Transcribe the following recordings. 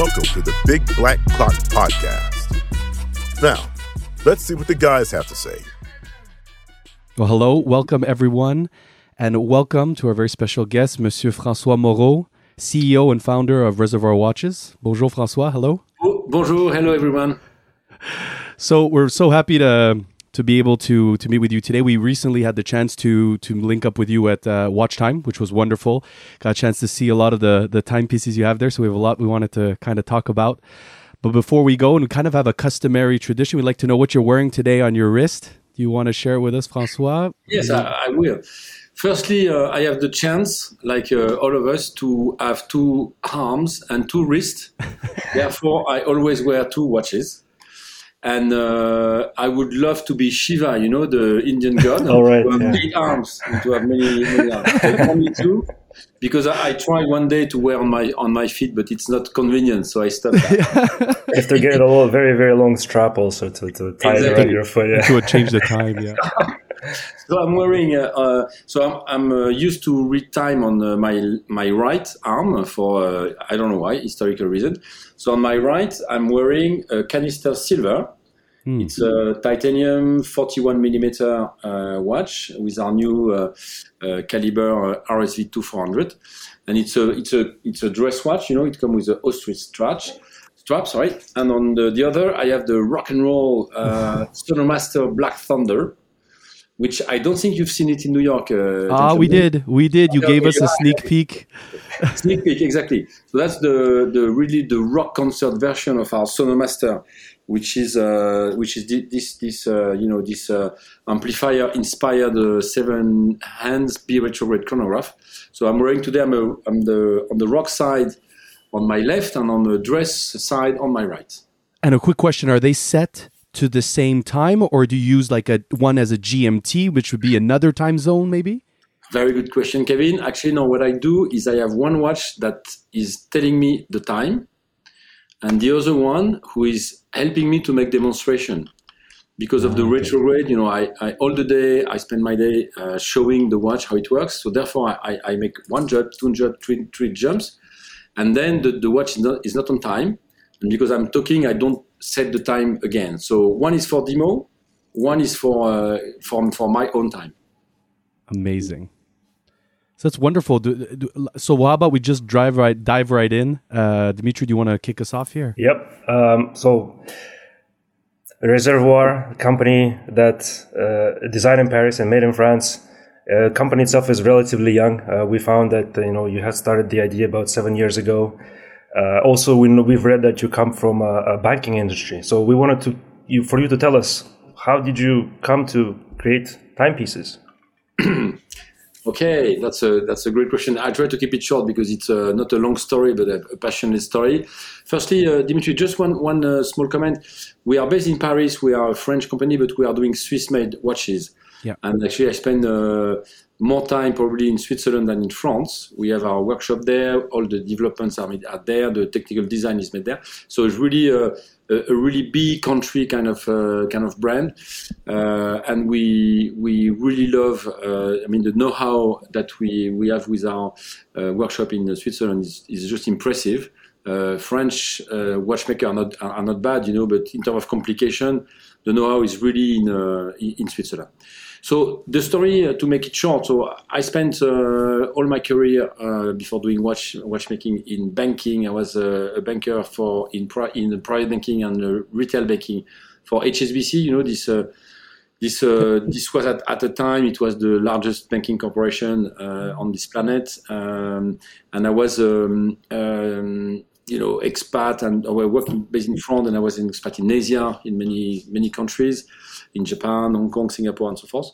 Welcome to the Big Black Clock Podcast. Now, let's see what the guys have to say. Well, hello, welcome everyone, and welcome to our very special guest, Monsieur Francois Moreau, CEO and founder of Reservoir Watches. Bonjour, Francois. Hello. Bonjour. Hello, everyone. So we're so happy to to be able to to meet with you today. We recently had the chance to to link up with you at uh, Watch Time, which was wonderful. Got a chance to see a lot of the the timepieces you have there. So we have a lot we wanted to kind of talk about. But before we go, and kind of have a customary tradition, we'd like to know what you're wearing today on your wrist. Do you want to share with us, Francois? Yes, I, I will. Firstly, uh, I have the chance, like uh, all of us, to have two arms and two wrists. Therefore, I always wear two watches. And uh, I would love to be Shiva, you know, the Indian god, All right, to have yeah. eight arms and to have many, many arms. But only two, because I, I tried one day to wear on my on my feet, but it's not convenient, so I stopped. That. You have to get a little, very, very long strap also to, to tie it Exactly. around your foot. Yeah. to change the time. Yeah. So I'm wearing. Uh, uh, so I'm, I'm uh, used to read time on uh, my my right arm for uh, I don't know why historical reason. So on my right, I'm wearing a canister silver. Hmm. It's a titanium 41 millimeter uh, watch with our new uh, uh, caliber uh, RSV 2400, and it's a it's a it's a dress watch. You know, it comes with a ostrich strap. Strap, sorry. And on the, the other, I have the rock and roll uh, Sonomaster Black Thunder, which I don't think you've seen it in New York. Uh, Ah, we did. We did. You Okay, gave us a sneak peek. Sneak peek, exactly. So that's the, the really the rock concert version of our Sonomaster, which is uh, which is this this uh, you know this uh, amplifier inspired uh, seven hands B retrograde chronograph. So I'm wearing today. I'm, a, I'm the on the rock side on my left and on the dress side on my right. And a quick question: Are they set to the same time, or do you use like a one as a GMT, which would be another time zone, maybe? Very good question, Kevin. Actually, no, what I do is I have one watch that is telling me the time, and the other one who is helping me to make demonstration. Because of the retrograde, you know, I, I all the day I spend my day uh, showing the watch how it works. So therefore, I, I make one jump, two jump, three, three jumps, and then the, the watch is not, is not on time. And because I'm talking, I don't set the time again. So one is for demo, one is for uh, for for my own time. Amazing. So that's wonderful. Do, do, so how about we just drive right, dive right in? Uh, Dimitri, do you want to kick us off here? Yep. Um, so, Reservoir, company that uh, designed in Paris and made in France. Uh, company itself is relatively young. Uh, we found that you know you had started the idea about seven years ago. Uh, also, we know, we've read that you come from a, a banking industry. So we wanted to you for you to tell us how did you come to create timepieces? Okay, that's a that's a great question. I try to keep it short because it's uh, not a long story, but a, a passionate story. Firstly, uh, Dimitri, just one one uh, small comment. We are based in Paris. We are a French company, but we are doing Swiss-made watches. Yeah. And actually, I spend uh, more time probably in Switzerland than in France. We have our workshop there. All the developments are made are there. The technical design is made there. So it's really a, a, a really big country kind of uh, kind of brand, uh, and we we really love. Uh, I mean, the know-how that we we have with our uh, workshop in Switzerland is, is just impressive. Uh, French uh, watchmakers are not are not bad, you know, but in terms of complication, the know-how is really uh, in in Switzerland. So the story, uh, to make it short, so I spent uh, all my career uh, before doing watch watchmaking in banking. I was uh, a banker for in pri- in private banking and uh, retail banking for HSBC. You know this. Uh, this uh, this was at, at the time it was the largest banking corporation uh, on this planet, um, and I was um, um, you know expat and I was working based in France, and I was an expat in Asia in many many countries, in Japan, Hong Kong, Singapore, and so forth.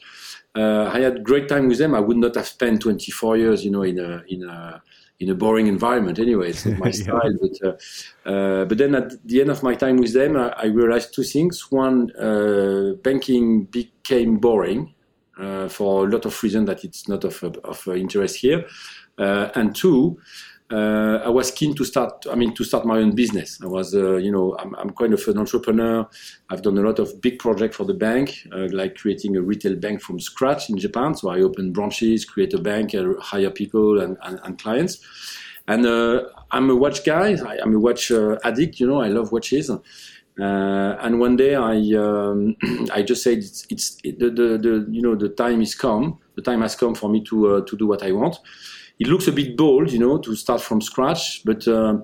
Uh, I had great time with them. I would not have spent 24 years, you know, in a in a in a boring environment. Anyway, it's not my style. But uh, uh, but then at the end of my time with them, I, I realized two things. One, uh, banking became boring uh, for a lot of reasons that it's not of of interest here. Uh, and two, uh, I was keen to start. I mean, to start my own business. I was, uh, you know, I'm, I'm kind of an entrepreneur. I've done a lot of big projects for the bank, uh, like creating a retail bank from scratch in Japan. So I opened branches, create a bank, uh, hire people and, and, and clients. And uh, I'm a watch guy. I, am a watch uh, addict. You know, I love watches. Uh, and one day I um, I just said it's, it's it, the, the, the you know the time is come. The time has come for me to uh, to do what I want. It looks a bit bold, you know, to start from scratch, but uh,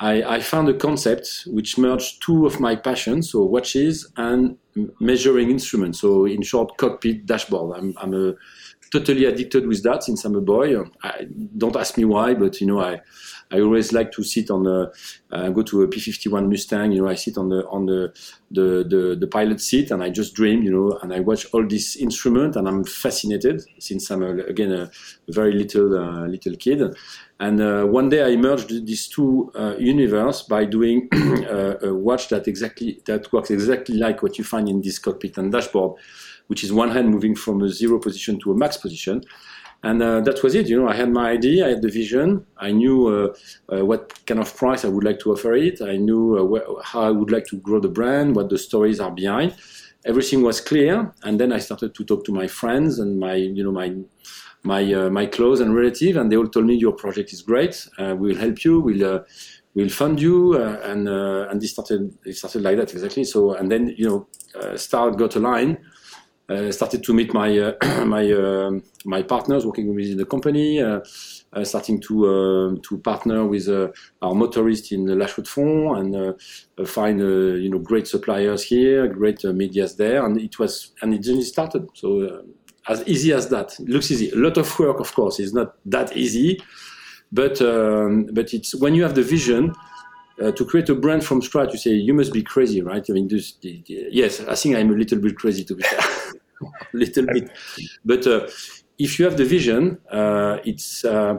I, I, found a concept which merged two of my passions, so watches and measuring instruments. So in short, cockpit dashboard. I'm, I'm a totally addicted with that since I'm a boy. I, don't ask me why, but you know, I I always like to sit on the uh, go to a P51 Mustang. You know, I sit on the on the, the the the pilot seat and I just dream. You know, and I watch all this instrument and I'm fascinated since I'm a, again a very little uh, little kid. And uh, one day I merged these two uh, universe by doing a watch that exactly that works exactly like what you find in this cockpit and dashboard which is one hand moving from a zero position to a max position. And uh, that was it. You know, I had my idea, I had the vision, I knew uh, uh, what kind of price I would like to offer it, I knew uh, how I would like to grow the brand, what the stories are behind. Everything was clear, and then I started to talk to my friends and my, you know, my my uh, my close and relative, and they all told me your project is great. Uh, we'll help you. We'll we'll fund you, and and this started it started like that exactly. So and then you know, Star got a line uh, started to meet my uh, my uh, my partners working within the company. starting to to partner with our motorist in La Chaux-de-Fonds and find you know great suppliers here, great medias there, and it was and it just started. So as easy as that. Looks easy. A lot of work, of course. It's not that easy, but um, but it's when you have the vision. Uh, to create a brand from scratch, you say you must be crazy, right? I mean, this, yes, I think I'm a little bit crazy to be fair. little bit. But uh, if you have the vision, uh, it's uh,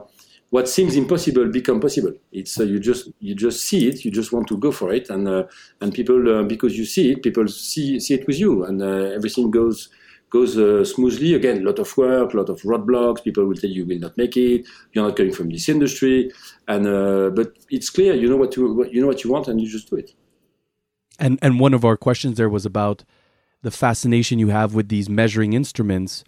what seems impossible become possible. It's uh, you just you just see it, you just want to go for it, and uh, and people uh, because you see it, people see see it with you, and everything goes goes smoothly. Again, a lot of work, a lot of roadblocks. People will tell you you will not make it. You're not coming from this industry, and but it's clear. You know what you you know what you want, and you just do it. And and one of our questions there was about the fascination you have with these measuring instruments.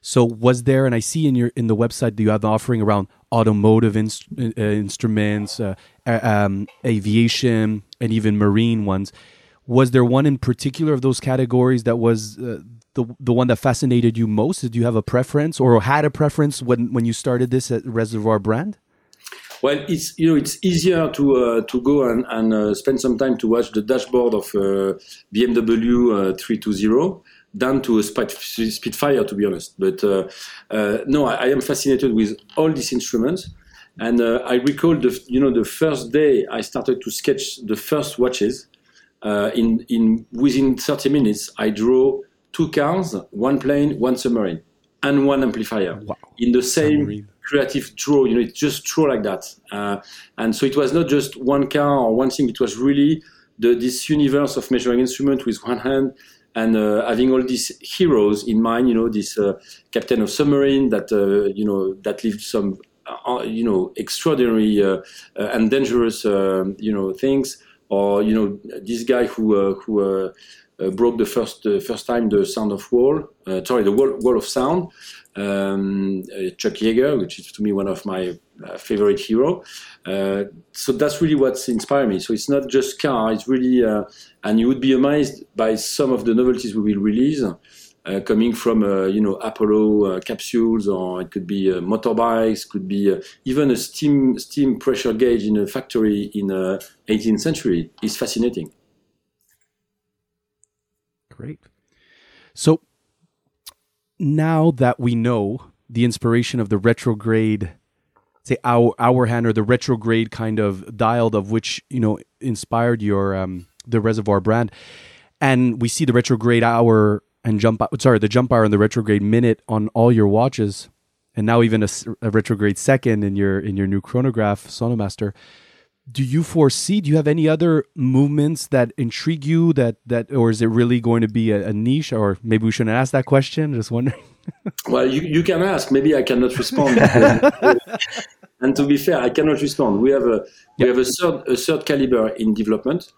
So was there, and I see in your in the website that you have an offering around automotive inst- uh, instruments, uh, um, aviation, and even marine ones. Was there one in particular of those categories that was uh, the the one that fascinated you most? Did you have a preference or had a preference when when you started this at Reservoir Brand? Well, it's you know it's easier to uh, to go and, and uh, spend some time to watch the dashboard of uh, BMW uh, 320 than to a Spitfire, to be honest. But uh, uh, no, I, I, am fascinated with all these instruments, and I recall the you know the first day I started to sketch the first watches. in in within 30 minutes, I draw two cars, one plane, one submarine, and one amplifier wow. in the same creative draw. You know, it just draw like that. Uh, and so it was not just one car or one thing. It was really the, this universe of measuring instrument with one hand and uh, having all these heroes in mind. You know, this uh, captain of submarine that uh, you know that lived some uh, you know extraordinary uh, and dangerous you know things, or you know this guy who who. Broke the first first time the sound of wall, sorry, the wall, wall of sound, um, uh, Chuck Yeager, which is to me one of my uh, favorite hero. Uh, so that's really what's inspired me. So it's not just car; it's really, uh, and you would be amazed by some of the novelties we will release. Uh, coming from uh, you know Apollo capsules, or it could be motorbikes, could be even a steam steam pressure gauge in a factory in the 18th century is fascinating. Great. So now that we know the inspiration of the retrograde say our our hand or the retrograde kind of dialed of which you know inspired your um the reservoir brand and we see the retrograde hour and jump sorry the jump hour and the retrograde minute on all your watches and now even a, a retrograde second in your in your new chronograph sonomaster do you foresee do you have any other movements that intrigue you that that or is it really going to be a, a niche? Or maybe we shouldn't ask that question just wondering. Well you, you can ask. Maybe i cannot respond. And to be fair i cannot respond. We have a we have a third a third caliber in development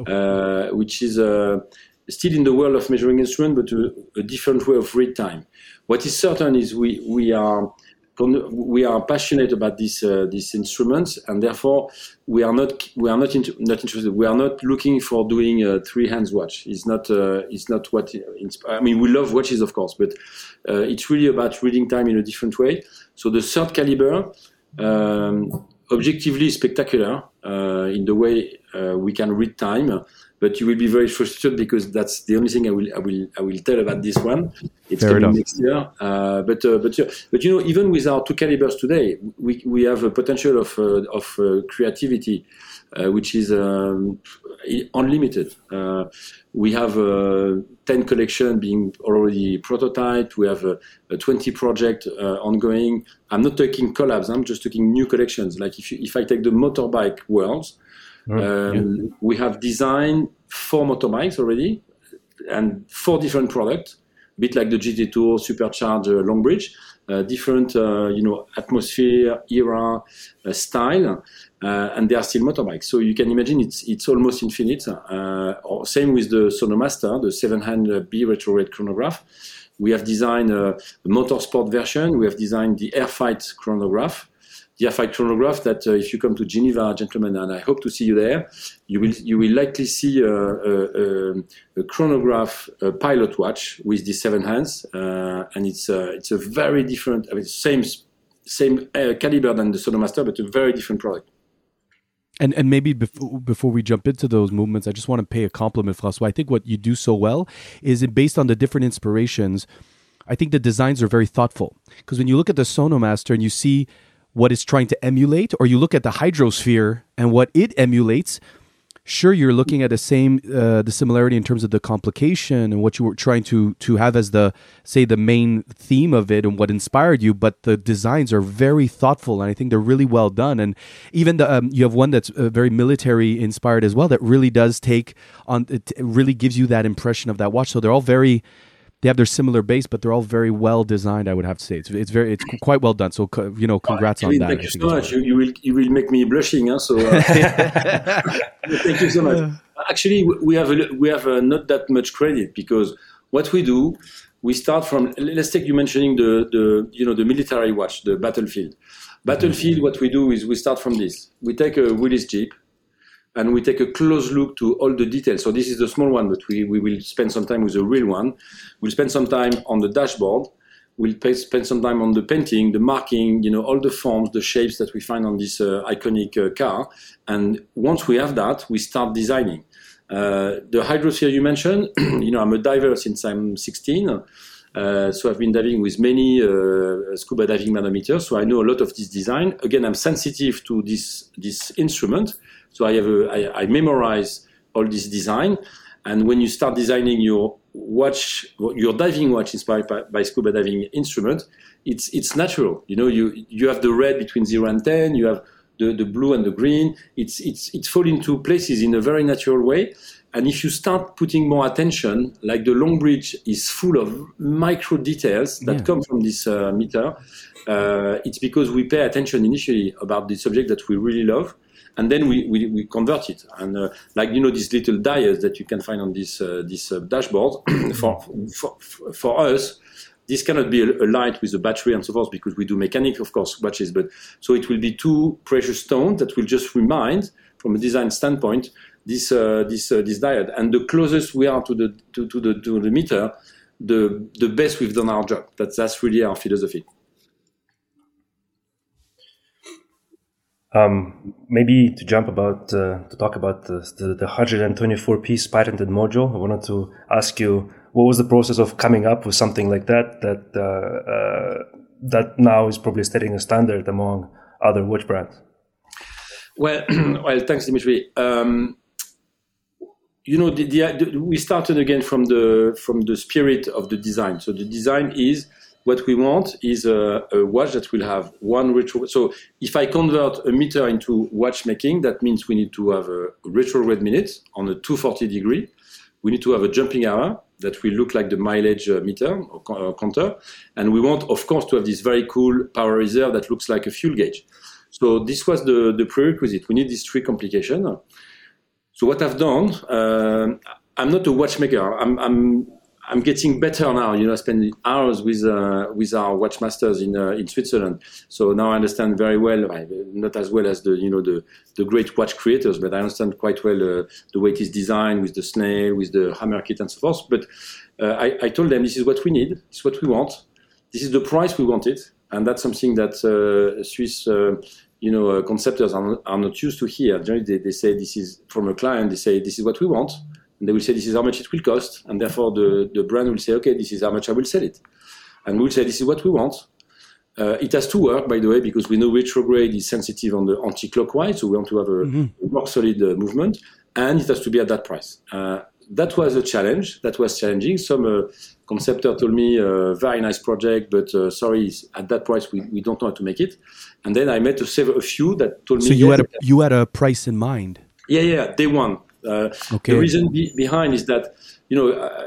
okay. uh, which is uh, still in the world of measuring instrument but a, a different way of read time. What is certain is we we are we are passionate about this uh, these instruments, and therefore we are not we are not not interested. We are not looking for doing a three hands watch. It's not uh, it's not what. I mean, we love watches, of course, but uh, it's really about reading time in a different way. So the third caliber, um, objectively spectacular uh, in the way uh, we can read time but you will be very frustrated because that's the only thing I will I will I will tell about this one. It's Fair coming enough. next year. Uh, but uh, but but you know even with our two calibers today, we we have a potential of uh, of uh, creativity, uh, which is um, unlimited. Uh, we have uh, 10 collection being already prototyped. We have a, a 20 project ongoing. I'm not talking collabs. I'm just talking new collections. Like if you, if I take the motorbike worlds, um, yeah. We have designed four motorbikes already and four different products, a bit like the GT Tour, Supercharger, Longbridge, uh, different uh, you know atmosphere, era, uh, style, uh, and they are still motorbikes. So you can imagine it's it's almost infinite. Uh, same with the Sonomaster, the seven-hand B retrograde chronograph. We have designed a motorsport version. We have designed the Airfight chronograph the Airfight chronograph that uh, if you come to Geneva, gentlemen, and I hope to see you there, you will you will likely see a, a, a chronograph a pilot watch with the seven hands, uh, and it's uh, it's a very different, I mean, same same uh, caliber than the Sonomaster, but a very different product. And and maybe before before we jump into those movements, I just want to pay a compliment, Francois. I think what you do so well is based on the different inspirations. I think the designs are very thoughtful because when you look at the Sonomaster and you see what it's trying to emulate, or you look at the hydrosphere and what it emulates, sure you're looking at the same uh, the similarity in terms of the complication and what you were trying to to have as the say the main theme of it and what inspired you but the designs are very thoughtful and i think they're really well done. And even the um, you have one that's uh, very military inspired as well that really does take on it really gives you that impression of that watch. So they're all very they have their similar base, but they're all very well designed. I would have to say it's it's very it's quite well done. So you know, congrats on that. Thank you so much. You, you, will you will make me blushing. Huh? So uh, thank you so much. Actually, we have a, we have a, not that much credit because what we do, we start from. Let's take you mentioning the the you know the military watch, the battlefield. Battlefield. Mm-hmm. What we do is we start from this. We take a Willys Jeep and we take a close look to all the details. So this is the small one, but we, we will spend some time with the real one. We'll spend some time on the dashboard. We'll pay, spend some time on the painting, the marking, you know, all the forms, the shapes that we find on this uh, iconic uh, car. And once we have that, we start designing. Uh, the hydrosphere you mentioned, you know, I'm a diver since I'm 16. Uh, so I've been diving with many uh, scuba diving manometers, so I know a lot of this design. Again, I'm sensitive to this this instrument, so I have a, I, I memorize all this design. And when you start designing your watch, your diving watch inspired by, by, scuba diving instrument, it's it's natural. You know, you you have the red between zero and ten. You have the, the blue and the green. It's it's it's fall into places in a very natural way. And if you start putting more attention, like the Longbridge is full of micro details that yeah. come from this uh, meter, uh, it's because we pay attention initially about the subject that we really love and then we, we, we convert it. And uh, like you know these little dials that you can find on this uh, this uh, dashboard for, for for us. This cannot be a, a, light with a battery and so forth because we do mechanic, of course, watches. But so it will be two precious stones that will just remind, from a design standpoint, this uh, this uh, this diode. And the closest we are to the to, to the to the meter, the the best we've done our job. That's that's really our philosophy. Um, maybe to jump about uh, to talk about the, the, the 124 piece patented module, I wanted to ask you what was the process of coming up with something like that that uh, uh, that now is probably setting a standard among other watch brands. Well, well, thanks, Dimitri. Um, you know, the, the, we started again from the from the spirit of the design. So the design is what we want is a, a, watch that will have one retro. So if I convert a meter into watchmaking, that means we need to have a retrograde minute on a 240 degree. We need to have a jumping hour that will look like the mileage uh, meter or uh, counter. And we want, of course, to have this very cool power reserve that looks like a fuel gauge. So this was the, the prerequisite. We need these three complications. So what I've done, uh, I'm not a watchmaker. I'm, I'm I'm getting better now. You know, I spend hours with uh, with our watchmasters in uh, in Switzerland. So now I understand very well, not as well as the you know the the great watch creators, but I understand quite well uh, the way it is designed with the snail, with the hammer kit, and so forth. But uh, I, I told them this is what we need, this is what we want, this is the price we want it, and that's something that uh, Swiss. You know, conceptors are, are not used to hear. Generally, they, they say this is from a client. They say this is what we want and they will say this is how much it will cost, and therefore the, the brand will say, okay, this is how much I will sell it. And we will say, this is what we want. Uh, it has to work, by the way, because we know retrograde is sensitive on the anti-clockwise, so we want to have a mm-hmm. more solid uh, movement, and it has to be at that price. Uh, that was a challenge. That was challenging. Some uh, conceptor told me, uh, very nice project, but uh, sorry, at that price we, we don't know how to make it. And then I met a, several, a few that told so me. So you had a you had a price in mind. Yeah, yeah, day one. Uh, okay. The reason be- behind is that you know,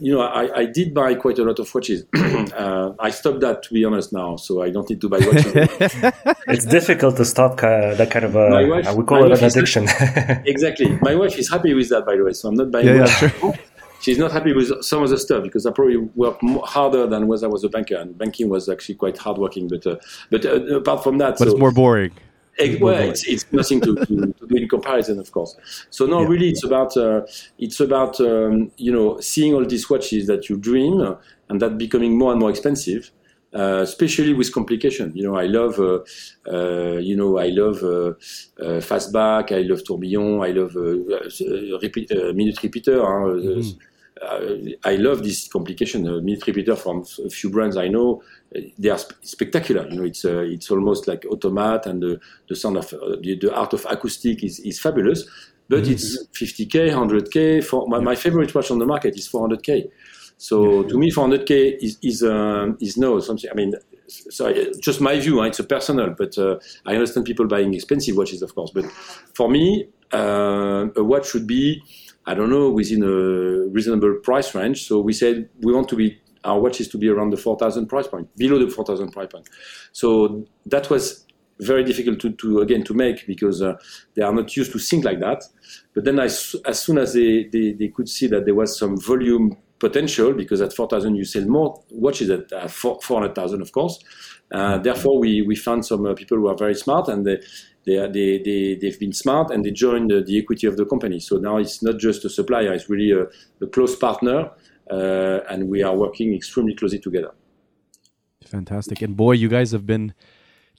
you know, I, I, did buy quite a lot of watches. uh, I stopped that to be honest now, so I don't need to buy watches. it's difficult to stop uh, that kind of a. Wife, we call it an addiction. exactly. My wife is happy with that, by the way. So I'm not buying. Yeah, yeah sure. She's not happy with some of the stuff because I probably worked harder than when I was a banker, and banking was actually quite hardworking. But uh, but uh, apart from that, but so, it's more boring well, it's, it's nothing to, to, to, do in comparison, of course. So no, yeah. really, it's about uh, it's about um, you know seeing all these watches that you dream and that becoming more and more expensive. Uh, especially with complication, you know, I love, uh, uh you know, I love uh, uh, fastback, I love tourbillon, I love repeat, minute repeater. Hein, mm-hmm. I love this complication. A minute repeater from a few brands I know, they are sp- spectacular. You know, it's uh, it's almost like automat, and the, the sound of uh, the, the, art of acoustic is, is fabulous. But mm-hmm. it's 50k, 100k. For my, my, favorite watch on the market is 400k. So to me, 400k is is um, is no something. I mean, sorry, just my view. Huh? It's a personal, but uh, I understand people buying expensive watches, of course. But for me, uh, a watch should be I don't know, within a reasonable price range. So we said we want to be our watches to be around the 4,000 price point, below the 4,000 price point. So that was very difficult to, to again to make because uh, they are not used to think like that. But then as, as soon as they, they, they could see that there was some volume potential, because at 4,000 you sell more watches at uh, 400,000, of course. Uh, therefore, we, we found some uh, people who are very smart and they, they, they, they, they've been smart and they joined the, the, equity of the company. So now it's not just a supplier, it's really a, a close partner uh, and we are working extremely closely together. Fantastic. And boy, you guys have been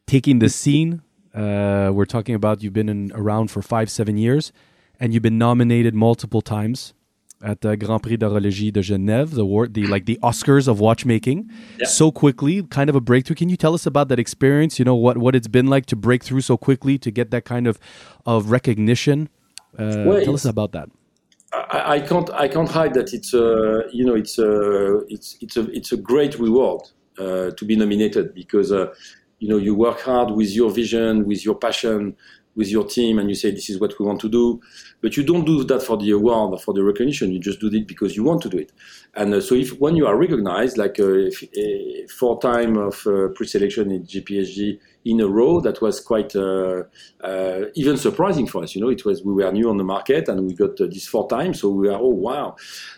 taking the scene. Uh, we're talking about you've been in, around for five, seven years, and you've been nominated multiple times at the Grand Prix d'Horlogerie de Genève, the award, the like the Oscars of watchmaking, yeah. so quickly, kind of a breakthrough. Can you tell us about that experience? You know what what it's been like to break through so quickly to get that kind of of recognition. Uh, well, tell us about that. I, I, can't I can't hide that it's a you know it's a it's it's a it's a great reward uh, to be nominated because uh, you know you work hard with your vision with your passion with your team and you say this is what we want to do but you don't do that for the award or for the recognition. You just do it because you want to do it and uh, so if when you are recognized like uh, if, uh, four time of uh, pre-selection in GPHG in a row that was quite uh, uh, even surprising for us. You know, it was we were new on the market and we got uh, this four times, so we are oh wow,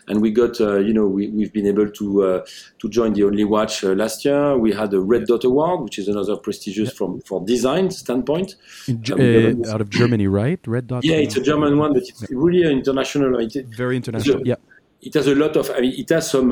and we got uh, you know we we've been able to uh, to join the Only Watch uh, last year. We had a Red Dot Award, which is another prestigious from for design standpoint. out of Germany, right? Red Dot. Yeah, it's a German one, but it's really international. It, Very international. A, yeah. It has a lot of. I mean, it has some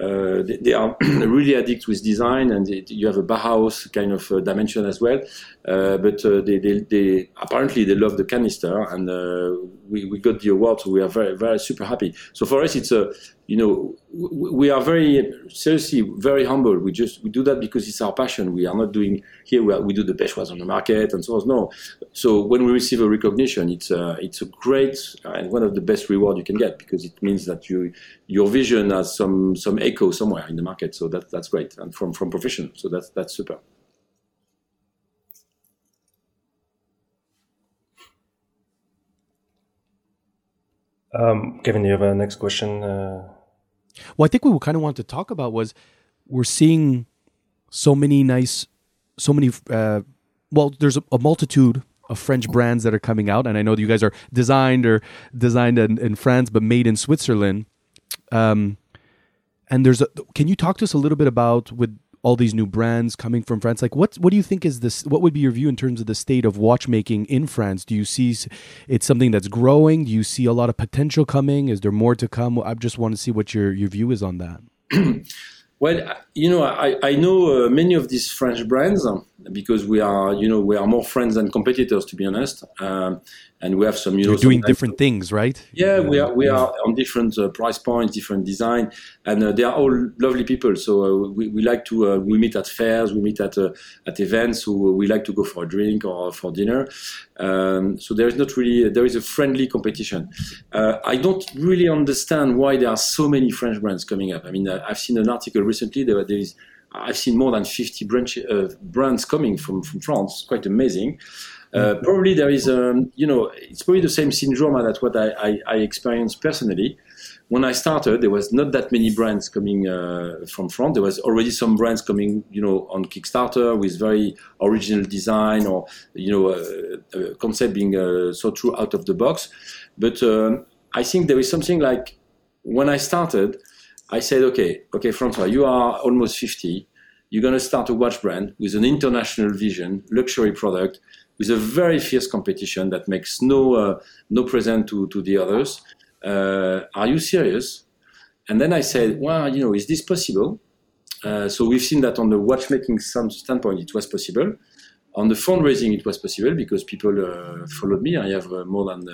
uh, they, they, are really addicted with design, and they, you have a Bauhaus kind of uh, dimension as well. Uh, but uh, they, they, they, apparently they love the canister, and uh, we, we got the award, so we are very very super happy. So for us, it's a you know we are very seriously very humble. We just we do that because it's our passion. We are not doing here we, are, we do the best ones on the market and so on. No, so when we receive a recognition, it's a, it's a great and one of the best reward you can get because it means that you your vision has some some echo somewhere in the market. So that that's great and from from profession. So that's that's super. Um, Kevin, do you have a next question? Uh... Well, I think we kind of want to talk about was we're seeing so many nice, so many. Uh, well, there's a, a, multitude of French brands that are coming out, and I know that you guys are designed or designed in, in France, but made in Switzerland. Um, and there's a. Can you talk to us a little bit about with all these new brands coming from France? Like, what what do you think is this? What would be your view in terms of the state of watchmaking in France? Do you see it's something that's growing? Do you see a lot of potential coming? Is there more to come? I just want to see what your your view is on that. well, you know, I, I know uh, many of these French brands because we are, you know, we are more friends than competitors, to be honest. Um, and we have some you You're know doing different things right? Yeah we are we are on different uh, price points different design and uh, they are all lovely people. So uh, we, we like to uh, we meet at fairs we meet at uh, at events so we like to go for a drink or for dinner. Um, so there is not really there is a friendly competition. Uh, i don't really understand why there are so many french brands coming up. I mean i've seen an article recently there, there is I've seen more than 50 branch, brands coming from, from France, quite amazing. Uh, probably there is, um, you know, it's probably the same syndrome that what I, I, I, experienced personally. When I started, there was not that many brands coming uh, from France. There was already some brands coming, you know, on Kickstarter with very original design or, you know, uh, concept being uh, so true out of the box. But um, I think there is something like when I started, I said, okay, okay, Francois, you are almost 50. You're going to start a watch brand with an international vision, luxury product with a very fierce competition that makes no uh, no present to to the others. Uh, are you serious? And then I said, well, you know, is this possible? Uh, so we've seen that on the watchmaking standpoint, it was possible. On the fundraising, it was possible because people uh, followed me. I have uh, more than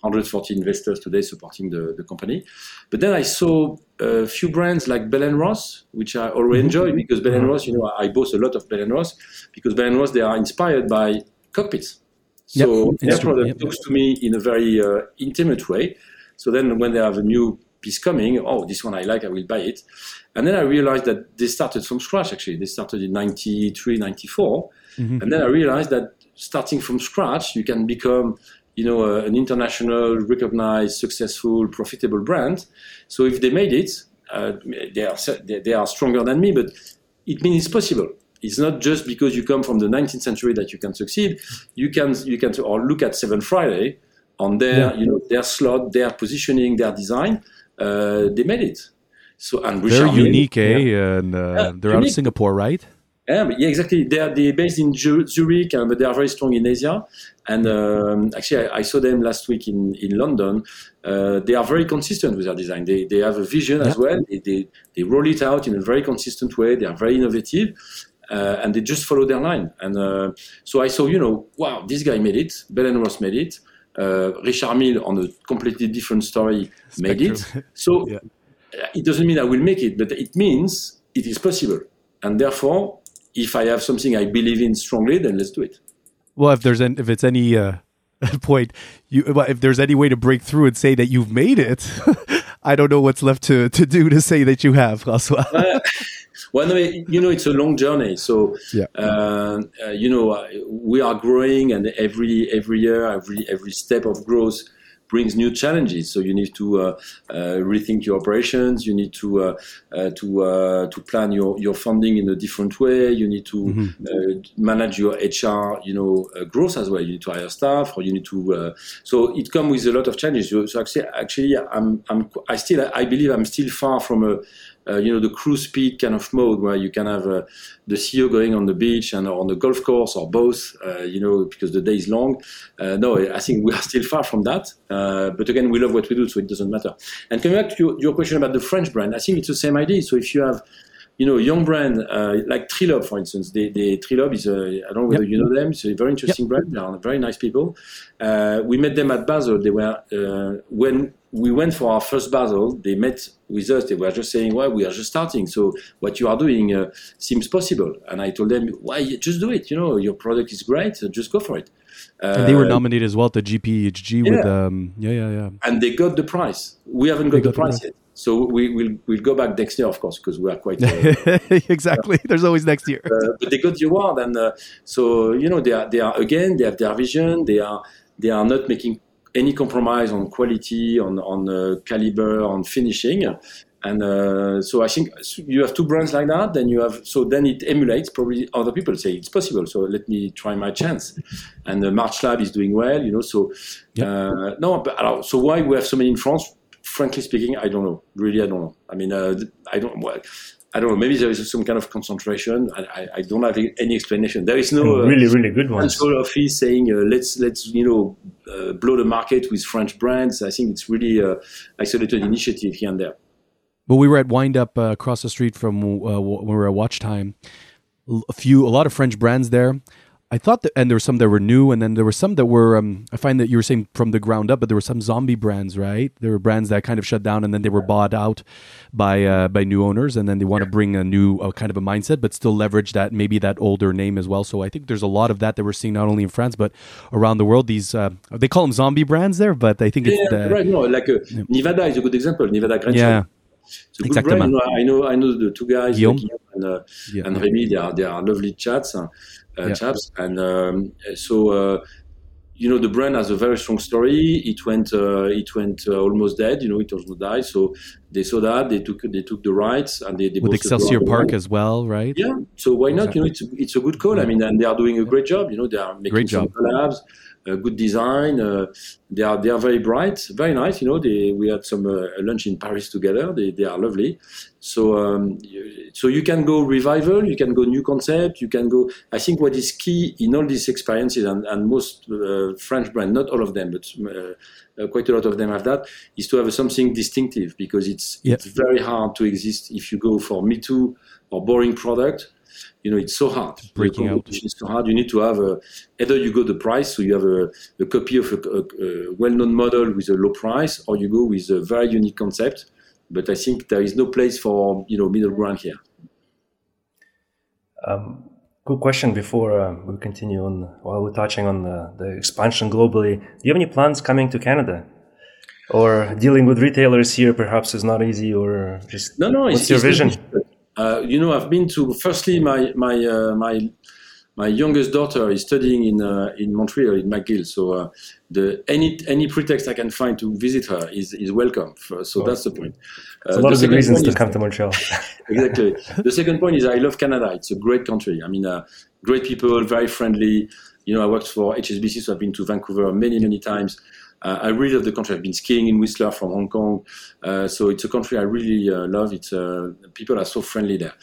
140 uh, investors today supporting the, the company. But then I saw a few brands like Bell & Ross, which I already mm-hmm. enjoy because Bell & Ross, you know, I boast a lot of Bell & Ross because Bell & Ross, they are inspired by cockpits. So yep, their product yep. talks to me in a very uh, intimate way. So then when they have a new piece coming, oh, this one I like, I will buy it. And then I realized that they started from scratch, actually. They started in 93, 94. Mm-hmm. And then I realized that starting from scratch, you can become you know, uh, an international, recognized, successful, profitable brand. So if they made it, uh, they are they are stronger than me, but it means it's possible. It's not just because you come from the 19th century that you can succeed. You can you can or look at SevenFriday on their yeah. you know their slot, their positioning, their design. Uh, they made it. So and very unique, eh? Yeah. And uh, yeah, they're unique. out of Singapore, right? Yeah, yeah, exactly. They are they're based in Zurich, but they are very strong in Asia. And um, actually, I, I, saw them last week in in London. Uh, they are very consistent with their design. They they have a vision yeah. as well. They, they, they roll it out in a very consistent way. They are very innovative uh, and they just follow their line. And uh, so I saw, you know, wow, this guy made it. Bell and Ross made it. Uh, Richard Mille on a completely different story made it. So yeah. it doesn't mean I will make it, but it means it is possible. And therefore, if I have something I believe in strongly, then let's do it. Well, if there's any, if it's any uh, point, you if there's any way to break through and say that you've made it, I don't know what's left to, to do to say that you have, François. Well, no, you know, it's a long journey. So, yeah. uh, uh, you know, uh, we are growing, and every every year, every every step of growth brings new challenges. So you need to uh, uh, rethink your operations. You need to uh, uh to uh, to plan your, your funding in a different way. You need to mm-hmm. Uh, manage your HR, you know, growth as well. You need to hire staff, or you need to. so it comes with a lot of challenges. So actually, actually, I'm I'm I still I believe I'm still far from a uh, you know, the cruise speed kind of mode where you can have uh, the CEO going on the beach and on the golf course or both, uh, you know, because the day is long. Uh, no, I think we are still far from that. Uh, but again, we love what we do, so it doesn't matter. And coming back to your, your, question about the French brand, I think it's the same idea. So if you have you know, young brand uh, like Trilobe, for instance. They, they, Trilobe is a, I don't know whether yep. you know them. It's a very interesting yep. brand. They are very nice people. Uh, we met them at Basel. They were uh, when we went for our first battle. They met with us. They were just saying, "Well, we are just starting. So what you are doing uh, seems possible." And I told them, "Why? Just do it. You know, your product is great. So just go for it." and they were uh, nominated as well to GPHG yeah. with um, yeah, yeah, yeah. And they got the prize. We haven't got, got the prize yet. So we will we'll go back next year, of course, because we are quite uh, exactly. There's always next year. uh, but they got the award, and uh, so you know they are they are again they have their vision. They are they are not making any compromise on quality, on on uh, caliber, on finishing. And uh, so I think you have two brands like that. Then you have so then it emulates. Probably other people say it's possible. So let me try my chance. And the March Lab is doing well, you know. So uh, no, but so why we have so many in France? frankly speaking, I don't know. Really, I don't know. I mean, uh, I don't. Well, I don't know. Maybe there is some kind of concentration. I, I, I don't have any explanation. There is no uh, really, really good one. Central office saying uh, let's let's you know uh, blow the market with French brands. I think it's really uh, isolated initiative here and there. But we were at Wind Up uh, across the street from uh, when we were at Watch Time. A few, a lot of French brands there. I thought that, and there were some that were new, and then there were some that were. Um, I find that you were saying from the ground up, but there were some zombie brands, right? There were brands that kind of shut down, and then they were bought out by uh, by new owners, and then they want to bring a new uh, kind of a mindset, but still leverage that maybe that older name as well. So I think there's a lot of that that we're seeing not only in France but around the world. These uh, they call them zombie brands there, but I think yeah, it's the, right. No, like uh, yeah. Nivada is a good example. Nivada Grand yeah. It's a good exactly. brand. I know, I know the two guys, Guillaume, Guillaume and, uh, yeah. and Remy. They are, they are lovely chats, uh, Yeah. chaps. And um, so, uh, you know, the brand has a very strong story. It went, uh, it went uh, almost dead. You know, it almost died. So they saw that they took, they took the rights and they, they with Excelsior Park as well, right? Yeah. So why not? You know, it's a, it's a good call. I mean, and they are doing a great job. You know, they are making Great some job. collabs, good design. Uh, they are they are very bright, very nice. You know, they we had some uh, lunch in Paris together. They they are lovely. So um, you- so you can go revival, you can go new concept, you can go. I think what is key in all these experiences and, and most uh, French brand, not all of them, but uh, uh, quite a lot of them have that, is to have something distinctive because it's Yeah. it's very hard to exist if you go for me too or boring product. You know, it's so hard. Breaking out. competition is so hard. You need to have a, either you go the price, so you have a, a copy of a, a, a well-known model with a low price, or you go with a very unique concept. But I think there is no place for you know middle ground here. Um, good question before uh, we continue on while we're touching on the, the expansion globally. Do you have any plans coming to Canada? Or dealing with retailers here perhaps is not easy, or just No, no. what's it's, your it's vision? Uh, you know, I've been to. Firstly, my my uh, my my youngest daughter is studying in uh, in Montreal in McGill. So uh, the any any pretext I can find to visit her is is welcome. For, so that's the point. Uh, a lot of good reasons to is- come to Montreal. exactly. The second point is I love Canada. It's a great country. I mean, uh, great people, very friendly. You know, I worked for HSBC, so I've been to Vancouver many, many times. Uh, I really love the country. I've been skiing in Whistler from Hong Kong, uh, so it's a country I really uh, love. It's people are so friendly there,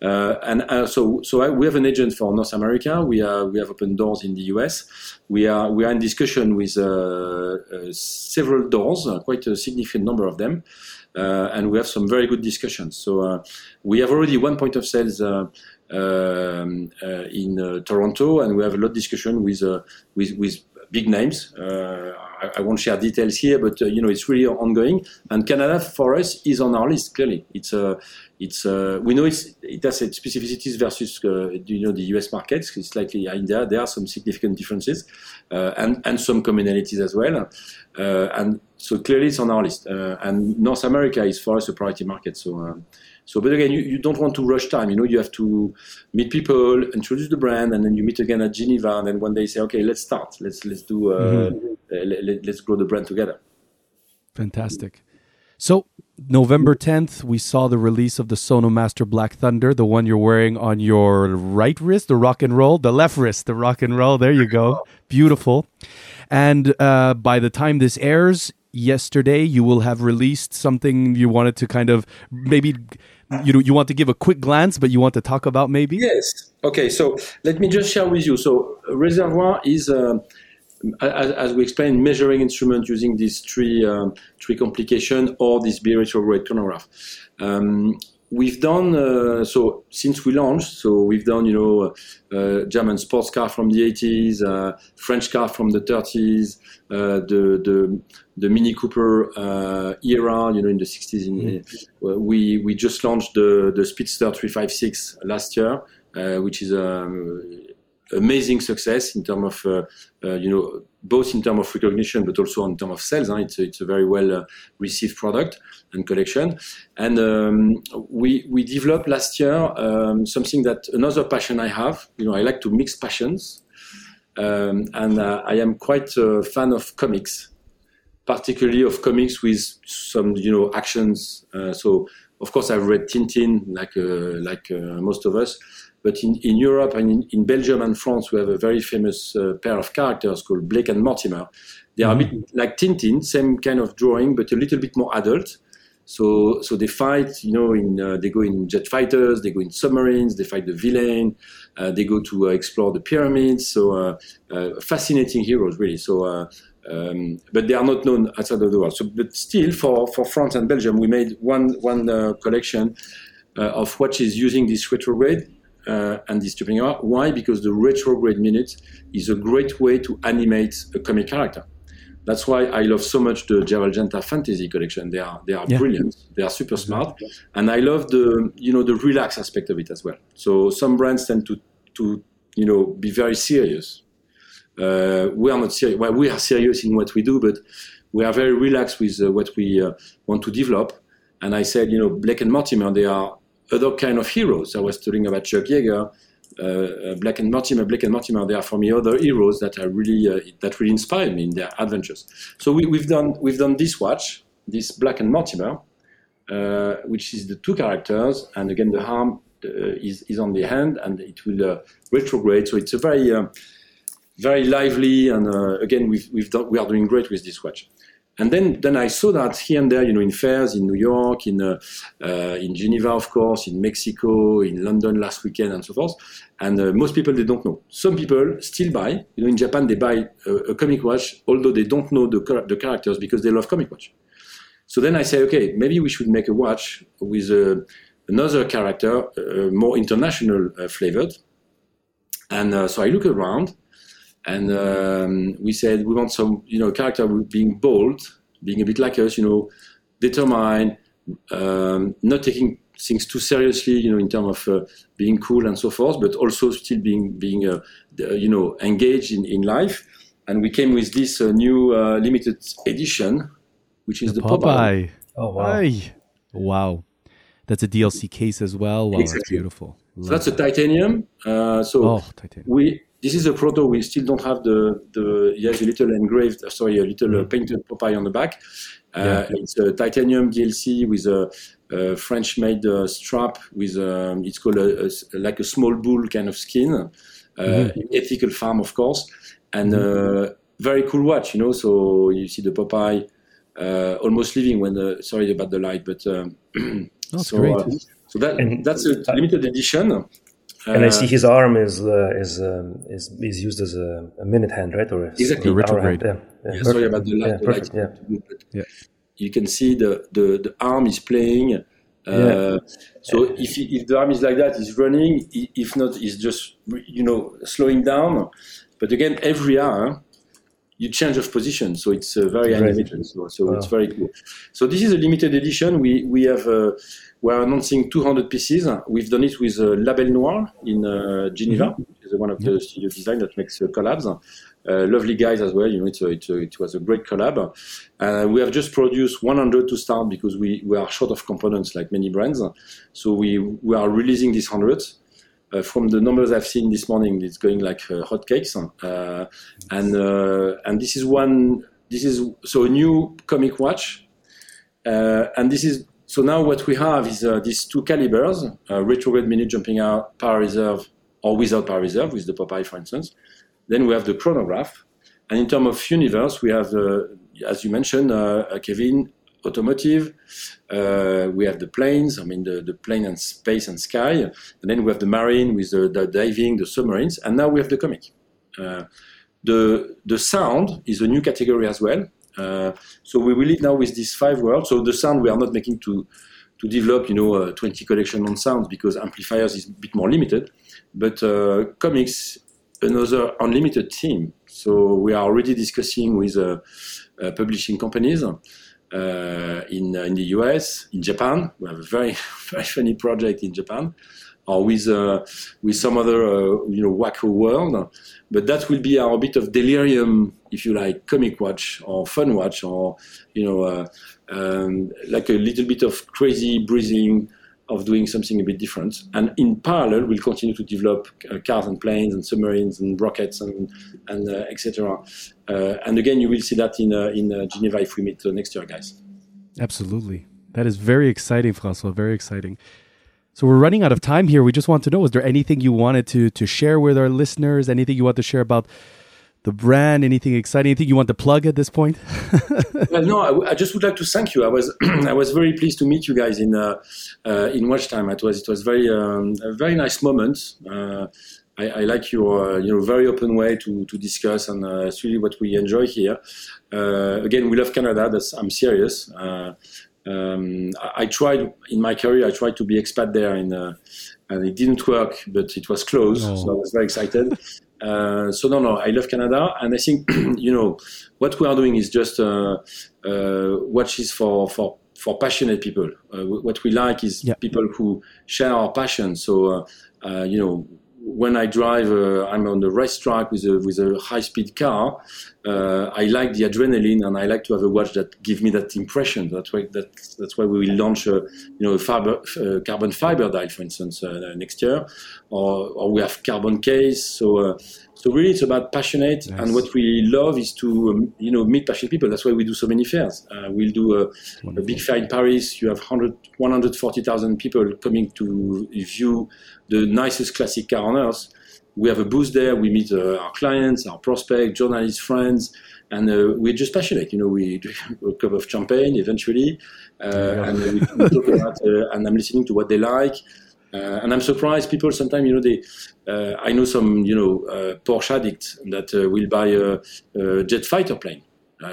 and so so I, we have an agent for North America. We are we have opened doors in the US. We are we are in discussion with several doors, quite a significant number of them uh, and we have some very good discussions. So uh, we have already one point of sales uh, um, in Toronto, and we have a lot of discussion with with, with big names. Uh, I, I won't share details here, but uh, you know it's really ongoing. And Canada for us is on our list. Clearly, it's uh, it's we know it's, it has its specificities versus you know the US markets. It's slightly in there. Are some significant differences and and some commonalities as well. And so clearly it's on our list. And North America is for us a priority market. So, um, so but again, you, you don't want to rush time. You know, you have to meet people, introduce the brand, and then you meet again at Geneva. And then one day say, okay, let's start. Let's let's do. Uh, let, let, let's grow the brand together. Fantastic. So November 10th, we saw the release of the Sonomaster Black Thunder, the one you're wearing on your right wrist, the rock and roll, the left wrist, the rock and roll. There you go. Beautiful. And uh, by the time this airs, yesterday, you will have released something you wanted to kind of maybe you you want to give a quick glance, but you want to talk about maybe. Yes. Okay. So let me just share with you. So Reservoir is, uh, as, as we explained, measuring instrument using these three um, three complication or this biretrograde chronograph. Um, we've done uh, so since we launched. So we've done you know uh, German sports car from the 80s, uh, French car from the 30s, uh, the the the Mini Cooper uh, era, you know, in the 60s. In, uh, we we just launched the the Speedster 356 last year, uh, which is um, amazing success in terms of uh, uh, you know both in terms of recognition but also in terms of sales. Huh? It's it's a very well uh, received product and collection. And um, we we developed last year um, something that another passion I have. You know, I like to mix passions, um, and uh, I am quite a fan of comics, particularly of comics with some you know actions. Uh, so of course I've read Tintin like uh, like most of us. But in, in Europe and in, in Belgium and France, we have a very famous uh, pair of characters called Blake and Mortimer. They are mm-hmm. a bit like Tintin, same kind of drawing, but a little bit more adult. So, so they fight, you know, in uh, they go in jet fighters, they go in submarines, they fight the villain, uh, they go to uh, explore the pyramids. So, uh, uh, fascinating heroes, really. So, uh, um, but they are not known outside of the world. So, but still, for, for France and Belgium, we made one one collection of watches using this retrograde uh, and distributing art. Why? Because the retrograde minute is a great way to animate a comic character. That's why I love so much the Gerald Genta Fantasy collection. They are they are yeah. brilliant. They are super smart, and I love the you know the relaxed aspect of it as well. So some brands tend to to you know be very serious. Uh, we are not serious. Well, we are serious in what we do, but we are very relaxed with uh, what we uh, want to develop. And I said, you know, Blake and Mortimer, they are other kind of heroes. I was talking about Chuck Yeager, uh, uh, Blake and Mortimer. Blake and Mortimer, they are for me other heroes that are really uh, that really inspired me in their adventures. So we, have done we've done this watch, this Blake and Mortimer, uh, which is the two characters, and again the harm uh, is is on the hand, and it will uh, retrograde. So it's a very very lively, and again we've we've done, we are doing great with this watch. And then, then I saw that here and there, you know, in fairs in New York, in uh, uh, in Geneva, of course, in Mexico, in London last weekend, and so forth. And uh, most people they don't know. Some people still buy. You know, in Japan they buy a, a comic watch, although they don't know the the characters because they love comic watch. So then I say, okay, maybe we should make a watch with uh, another character, uh, more international uh, flavored. And so I look around and um, we said we want some, you know, character being bold, being a bit like us, you know, determined, um, not taking things too seriously, you know, in terms of uh, being cool and so forth, but also still being, being, uh, you know, engaged in, in life. And we came with this uh, new uh, limited edition, which is the, the Popeye. Popeye. Oh wow! Aye. Wow, that's a DLC case as well. Wow, exactly. that's beautiful. so that's that. a titanium. Uh, so oh, titanium. we this is a proto. We still don't have the the. He has a little engraved, uh, sorry, a little uh, painted Popeye on the back. Uh, yeah. It's a titanium DLC with a, a French-made uh, strap with um, it's called a, a, like a small bull kind of skin, uh, mm-hmm. ethical farm, of course, and mm-hmm. very cool watch. You know, so you see the Popeye almost leaving when the sorry about the light, but um, that's so, great. so that that's a limited edition and I see uh, his arm is uh, is um, is is used as a, a, minute hand, right? Or exactly a retrograde. Yeah, yeah. yeah sorry about the light. Yeah, perfect. yeah. yeah. You can see the, the, the arm is playing. Uh, yeah. So if if the arm is like that, he's running. If not, he's just you know slowing down. But again, every hour you change of position. So it's uh, very right. So, so wow. it's very cool. So this is a limited edition. We we have uh, we are announcing 200 pieces. We've done it with uh, Label Noir in uh, Geneva, mm-hmm. which is one of mm-hmm. the studio design that makes uh, collabs. Uh, lovely guys as well. You know, it's a, it, it was a great collab. we have just produced 100 to start because we, we are short of components like many brands. So we, we are releasing these 100 from the numbers I've seen this morning, it's going like hotcakes. and and this is one. This is so a new comic watch, and this is so now what we have is uh, these two calibers, uh, retrograde minute jumping out, power reserve, or without power reserve, with the Popeye, for instance. Then we have the chronograph. And in terms of universe, we have, uh, as you mentioned, uh, uh, Kevin, automotive. Uh, we have the planes, I mean, the, the plane and space and sky. And then we have the marine with the, the diving, the submarines. And now we have the comic. the, the sound is a new category as well. Uh, so we will live now with these five worlds. So the sound we are not making to to develop, you know, uh, 20 collection on sounds because amplifiers is a bit more limited. But uh, comics, another unlimited team. So we are already discussing with uh, uh, publishing companies uh, in in the US, in Japan. We have a very very funny project in Japan or with uh, with some other uh, you know wacko world. But that will be our bit of delirium, if you like, comic watch or fun watch, or you know, uh, um, like a little bit of crazy breathing of doing something a bit different. And in parallel, we'll continue to develop uh, cars and planes and submarines and rockets and and uh, etc. Uh, and again, you will see that in in Geneva if we meet next year, guys. Absolutely, that is very exciting, Francois. Very exciting. So we're running out of time here. We just want to know: is there anything you wanted to to share with our listeners? Anything you want to share about the brand? Anything exciting? Anything you want to plug at this point? well, no, I, I, just would like to thank you. I was I was very pleased to meet you guys in uh, uh, in Watch Time. It was it was very um, a very nice moment. Uh, I, I, like your you know very open way to, to discuss, and uh, it's really what we enjoy here. Uh, again, we love Canada. That's I'm serious. Uh, um, I, I, tried in my career. I tried to be expat there, in, and it didn't work. But it was close, oh. so I was very excited. Uh, so no, no, I love Canada, and I think you know what we are doing is just uh, uh, what is for for for passionate people. Uh, what we like is yeah. people who share our passion. So uh, you know when I drive, uh, I'm on the racetrack with a with a high speed car. Uh, I like the adrenaline, and I like to have a watch that gives me that impression. That's why that, that's why we will launch a you know a fiber, carbon fiber dial, for instance, uh, next year, or, or we have carbon case. So uh, so really, it's about passionate, and what we love is to um, you know meet passionate people. That's why we do so many fairs. Uh, we'll do a, a, big fair in Paris. You have 100, 140,000 people coming to view the nicest classic car on earth. We have a booth there. We meet uh, our clients, our prospects, journalists, friends, and uh, we're just passionate. You know, we drink a cup of champagne eventually, uh, yeah. and we, we talk about, uh, and I'm listening to what they like. Uh, and I'm surprised people sometimes, you know, they, uh, I know some, you know, uh, Porsche addicts that will buy a, a, jet fighter plane.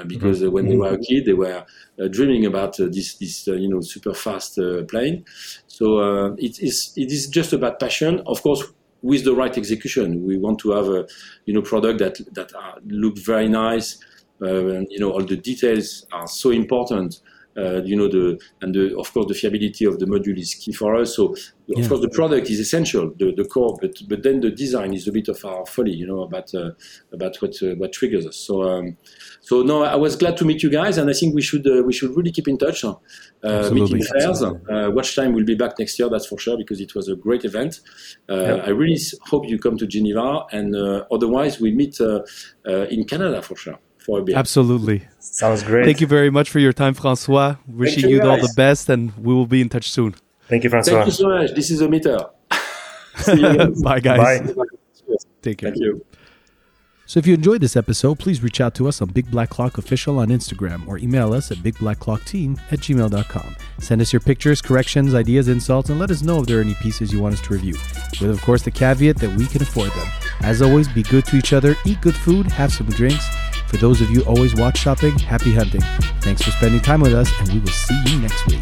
because mm-hmm. when they were a kid, they were dreaming about this, this you know, super fast plane. So it is, it is just about passion. Of course, with the right execution. We want to have a you know product that that are, look very nice. Uh, you know all the details are so important. Uh, you know the and the, of course the fiability of the module is key for us. So yeah. of course the product is essential, the, the core, but but then the design is a bit of our folly, you know about uh, about what uh, what triggers us. So um, so no, I was glad to meet you guys, and I think we should uh, we should really keep in touch. Uh, meeting fairs. Uh, Watch Time will be back next year, that's for sure, because it was a great event. I really hope you come to Geneva, and otherwise we meet in Canada for sure. Absolutely. Sounds great. Thank you very much for your time, Francois. Wishing you, you all the best, and we will be in touch soon. Thank you, Francois. Thank you so much. This is a meter. Bye, guys. Bye. Take care. Thank you. So if you enjoyed this episode, please reach out to us on Big Black Clock Official on Instagram or email us at bigblackclockteam at gmail.com. Send us your pictures, corrections, ideas, insults, and let us know if there are any pieces you want us to review. With, of course, the caveat that we can afford them. As always, be good to each other, eat good food, have some drinks. For those of you always watch shopping, happy hunting. Thanks for spending time with us, and we will see you next week.